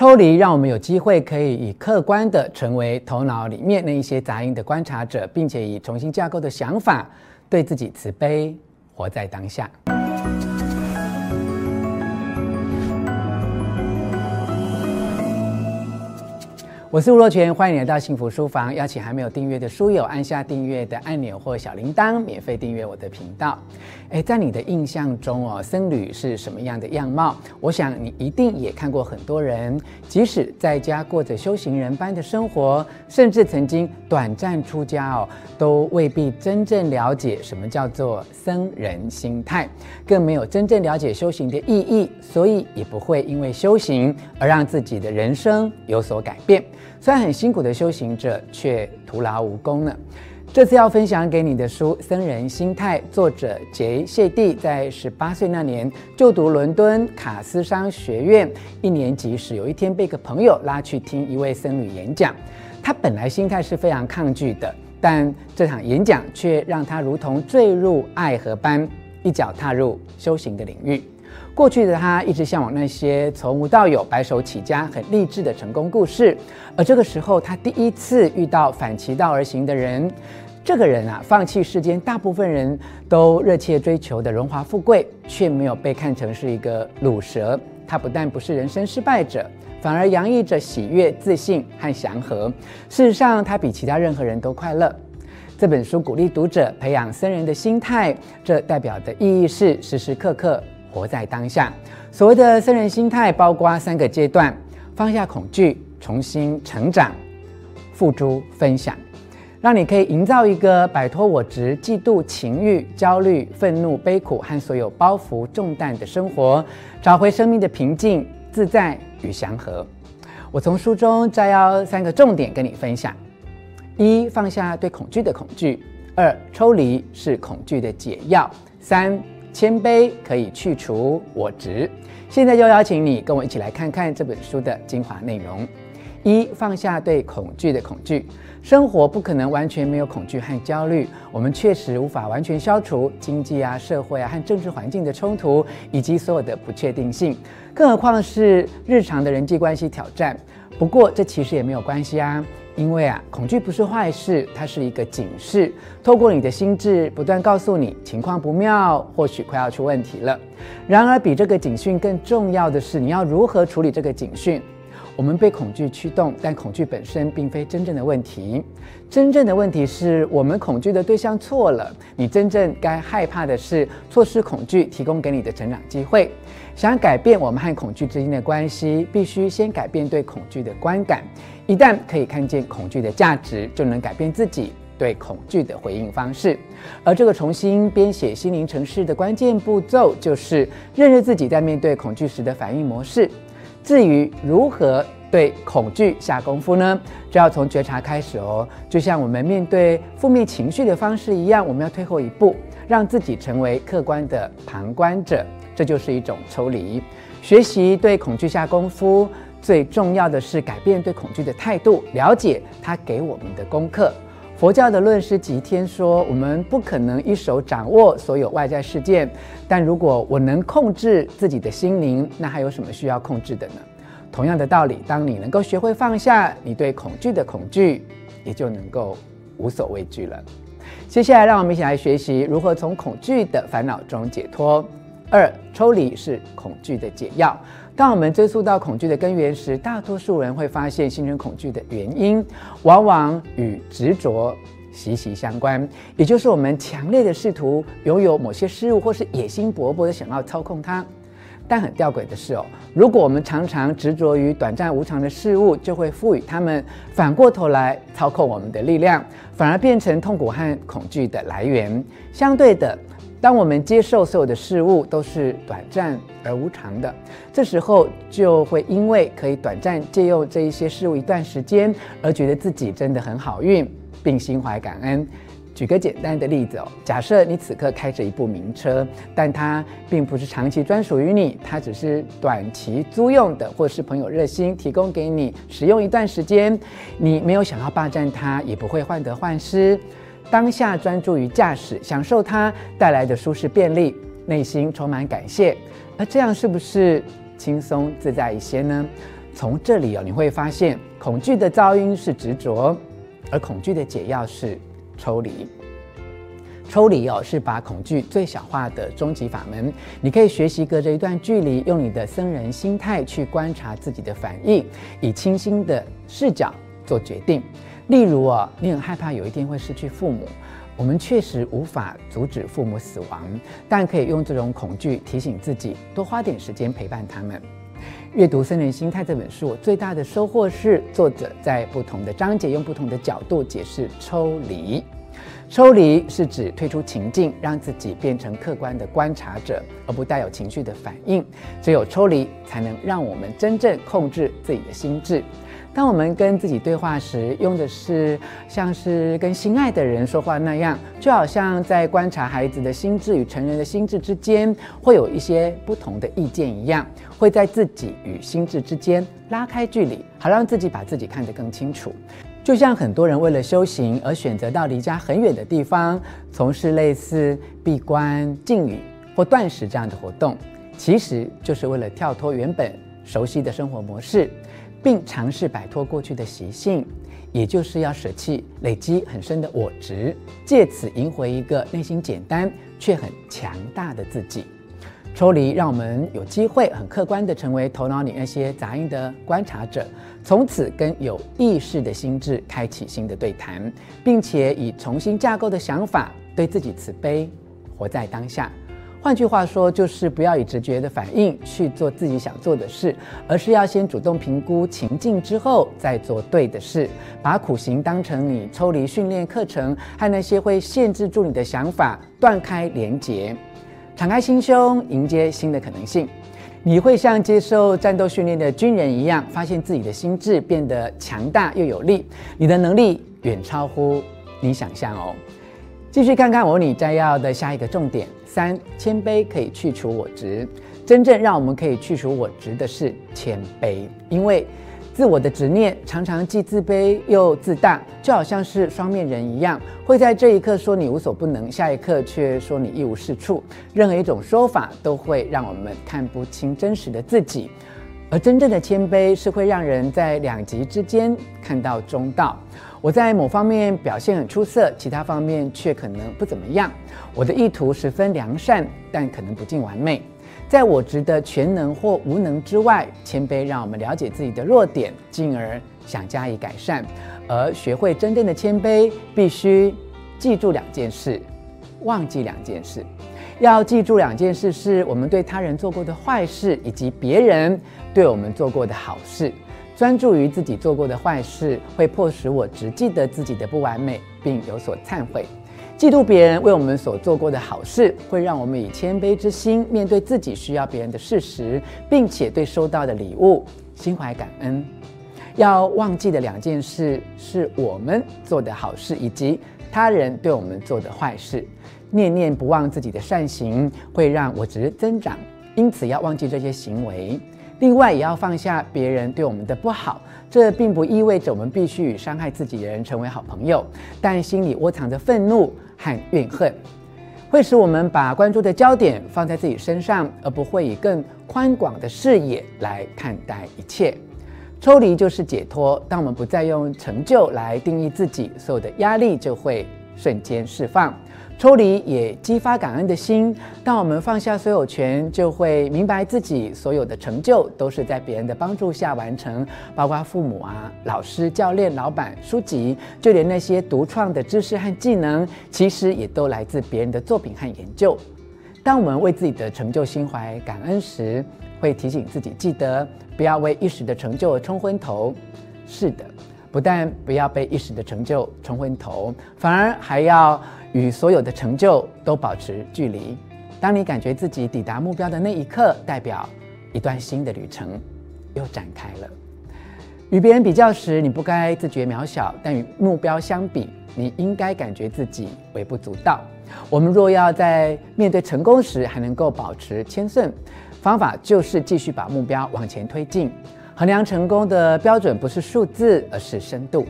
抽离让我们有机会可以以客观的成为头脑里面那一些杂音的观察者，并且以重新架构的想法对自己慈悲，活在当下。我是吴若权，欢迎来到幸福书房。邀请还没有订阅的书友按下订阅的按钮或小铃铛，免费订阅我的频道。诶，在你的印象中哦，僧侣是什么样的样貌？我想你一定也看过很多人，即使在家过着修行人般的生活，甚至曾经短暂出家哦，都未必真正了解什么叫做僧人心态，更没有真正了解修行的意义，所以也不会因为修行而让自己的人生有所改变。虽然很辛苦的修行者，却徒劳无功呢。这次要分享给你的书《僧人心态》，作者杰谢蒂在十八岁那年就读伦敦卡斯商学院一年级时，有一天被一个朋友拉去听一位僧侣演讲。他本来心态是非常抗拒的，但这场演讲却让他如同坠入爱河般，一脚踏入修行的领域。过去的他一直向往那些从无到有、白手起家、很励志的成功故事，而这个时候，他第一次遇到反其道而行的人。这个人啊，放弃世间大部分人都热切追求的荣华富贵，却没有被看成是一个鲁蛇。他不但不是人生失败者，反而洋溢着喜悦、自信和祥和。事实上，他比其他任何人都快乐。这本书鼓励读者培养僧人的心态，这代表的意义是时时刻刻。活在当下。所谓的僧人心态，包括三个阶段：放下恐惧，重新成长，付诸分享，让你可以营造一个摆脱我执、嫉妒、情欲、焦虑、愤怒、悲苦和所有包袱重担的生活，找回生命的平静、自在与祥和。我从书中摘要三个重点跟你分享：一、放下对恐惧的恐惧；二、抽离是恐惧的解药；三。谦卑可以去除我执。现在就邀请你跟我一起来看看这本书的精华内容。一、放下对恐惧的恐惧。生活不可能完全没有恐惧和焦虑，我们确实无法完全消除经济啊、社会啊和政治环境的冲突以及所有的不确定性，更何况是日常的人际关系挑战。不过这其实也没有关系啊。因为啊，恐惧不是坏事，它是一个警示，透过你的心智不断告诉你情况不妙，或许快要出问题了。然而，比这个警讯更重要的是，你要如何处理这个警讯。我们被恐惧驱动，但恐惧本身并非真正的问题。真正的问题是我们恐惧的对象错了。你真正该害怕的是错失恐惧提供给你的成长机会。想改变我们和恐惧之间的关系，必须先改变对恐惧的观感。一旦可以看见恐惧的价值，就能改变自己对恐惧的回应方式。而这个重新编写心灵城市的关键步骤，就是认识自己在面对恐惧时的反应模式。至于如何对恐惧下功夫呢？就要从觉察开始哦。就像我们面对负面情绪的方式一样，我们要退后一步，让自己成为客观的旁观者，这就是一种抽离。学习对恐惧下功夫，最重要的是改变对恐惧的态度，了解它给我们的功课。佛教的论师吉天说：“我们不可能一手掌握所有外在事件，但如果我能控制自己的心灵，那还有什么需要控制的呢？同样的道理，当你能够学会放下你对恐惧的恐惧，也就能够无所畏惧了。接下来，让我们一起来学习如何从恐惧的烦恼中解脱。二、抽离是恐惧的解药。”当我们追溯到恐惧的根源时，大多数人会发现，形成恐惧的原因往往与执着息息相关，也就是我们强烈的试图拥有某些事物，或是野心勃勃的想要操控它。但很吊诡的是哦，如果我们常常执着于短暂无常的事物，就会赋予它们反过头来操控我们的力量，反而变成痛苦和恐惧的来源。相对的。当我们接受所有的事物都是短暂而无常的，这时候就会因为可以短暂借用这一些事物一段时间，而觉得自己真的很好运，并心怀感恩。举个简单的例子哦，假设你此刻开着一部名车，但它并不是长期专属于你，它只是短期租用的，或是朋友热心提供给你使用一段时间，你没有想要霸占它，也不会患得患失。当下专注于驾驶，享受它带来的舒适便利，内心充满感谢，而这样是不是轻松自在一些呢？从这里哦，你会发现恐惧的噪音是执着，而恐惧的解药是抽离。抽离哦，是把恐惧最小化的终极法门。你可以学习隔着一段距离，用你的僧人心态去观察自己的反应，以清新的视角做决定。例如哦，你很害怕有一天会失去父母，我们确实无法阻止父母死亡，但可以用这种恐惧提醒自己，多花点时间陪伴他们。阅读《森人心态》这本书，我最大的收获是作者在不同的章节用不同的角度解释抽离。抽离是指退出情境，让自己变成客观的观察者，而不带有情绪的反应。只有抽离，才能让我们真正控制自己的心智。当我们跟自己对话时，用的是像是跟心爱的人说话那样，就好像在观察孩子的心智与成人的心智之间会有一些不同的意见一样，会在自己与心智之间拉开距离，好让自己把自己看得更清楚。就像很多人为了修行而选择到离家很远的地方，从事类似闭关、禁语或断食这样的活动，其实就是为了跳脱原本熟悉的生活模式，并尝试摆脱过去的习性，也就是要舍弃累积很深的我执，借此赢回一个内心简单却很强大的自己。抽离，让我们有机会很客观地成为头脑里那些杂音的观察者，从此跟有意识的心智开启新的对谈，并且以重新架构的想法对自己慈悲，活在当下。换句话说，就是不要以直觉的反应去做自己想做的事，而是要先主动评估情境之后再做对的事，把苦行当成你抽离训练课程，和那些会限制住你的想法断开连结。敞开心胸，迎接新的可能性。你会像接受战斗训练的军人一样，发现自己的心智变得强大又有力。你的能力远超乎你想象哦。继续看看我你摘要的下一个重点：三，谦卑可以去除我执。真正让我们可以去除我执的是谦卑，因为。自我的执念常常既自卑又自大，就好像是双面人一样，会在这一刻说你无所不能，下一刻却说你一无是处。任何一种说法都会让我们看不清真实的自己，而真正的谦卑是会让人在两极之间看到中道。我在某方面表现很出色，其他方面却可能不怎么样。我的意图十分良善，但可能不尽完美。在我值得全能或无能之外，谦卑让我们了解自己的弱点，进而想加以改善。而学会真正的谦卑，必须记住两件事，忘记两件事。要记住两件事，是我们对他人做过的坏事，以及别人对我们做过的好事。专注于自己做过的坏事，会迫使我只记得自己的不完美，并有所忏悔。嫉妒别人为我们所做过的好事，会让我们以谦卑之心面对自己需要别人的事实，并且对收到的礼物心怀感恩。要忘记的两件事是我们做的好事，以及他人对我们做的坏事。念念不忘自己的善行，会让我值增长，因此要忘记这些行为。另外，也要放下别人对我们的不好。这并不意味着我们必须与伤害自己的人成为好朋友，但心里窝藏着愤怒和怨恨，会使我们把关注的焦点放在自己身上，而不会以更宽广的视野来看待一切。抽离就是解脱，当我们不再用成就来定义自己，所有的压力就会瞬间释放。抽离也激发感恩的心。当我们放下所有权，就会明白自己所有的成就都是在别人的帮助下完成，包括父母啊、老师、教练、老板、书籍，就连那些独创的知识和技能，其实也都来自别人的作品和研究。当我们为自己的成就心怀感恩时，会提醒自己记得不要为一时的成就而冲昏头。是的，不但不要被一时的成就冲昏头，反而还要。与所有的成就都保持距离。当你感觉自己抵达目标的那一刻，代表一段新的旅程又展开了。与别人比较时，你不该自觉渺小；但与目标相比，你应该感觉自己微不足道。我们若要在面对成功时还能够保持谦逊，方法就是继续把目标往前推进。衡量成功的标准不是数字，而是深度。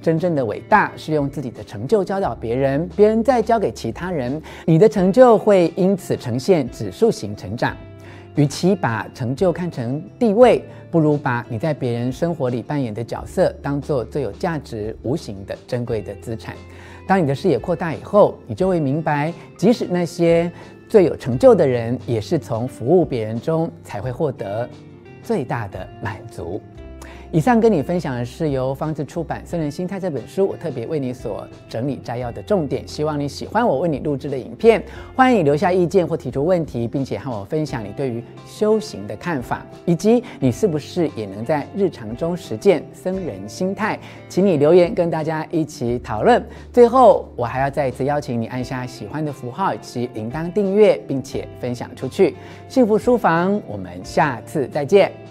真正的伟大是用自己的成就教导别人，别人再教给其他人，你的成就会因此呈现指数型成长。与其把成就看成地位，不如把你在别人生活里扮演的角色当做最有价值、无形的珍贵的资产。当你的视野扩大以后，你就会明白，即使那些最有成就的人，也是从服务别人中才会获得最大的满足。以上跟你分享的是由方智出版《僧人心态》这本书，我特别为你所整理摘要的重点。希望你喜欢我为你录制的影片，欢迎你留下意见或提出问题，并且和我分享你对于修行的看法，以及你是不是也能在日常中实践僧人心态？请你留言跟大家一起讨论。最后，我还要再一次邀请你按下喜欢的符号及铃铛订阅，并且分享出去。幸福书房，我们下次再见。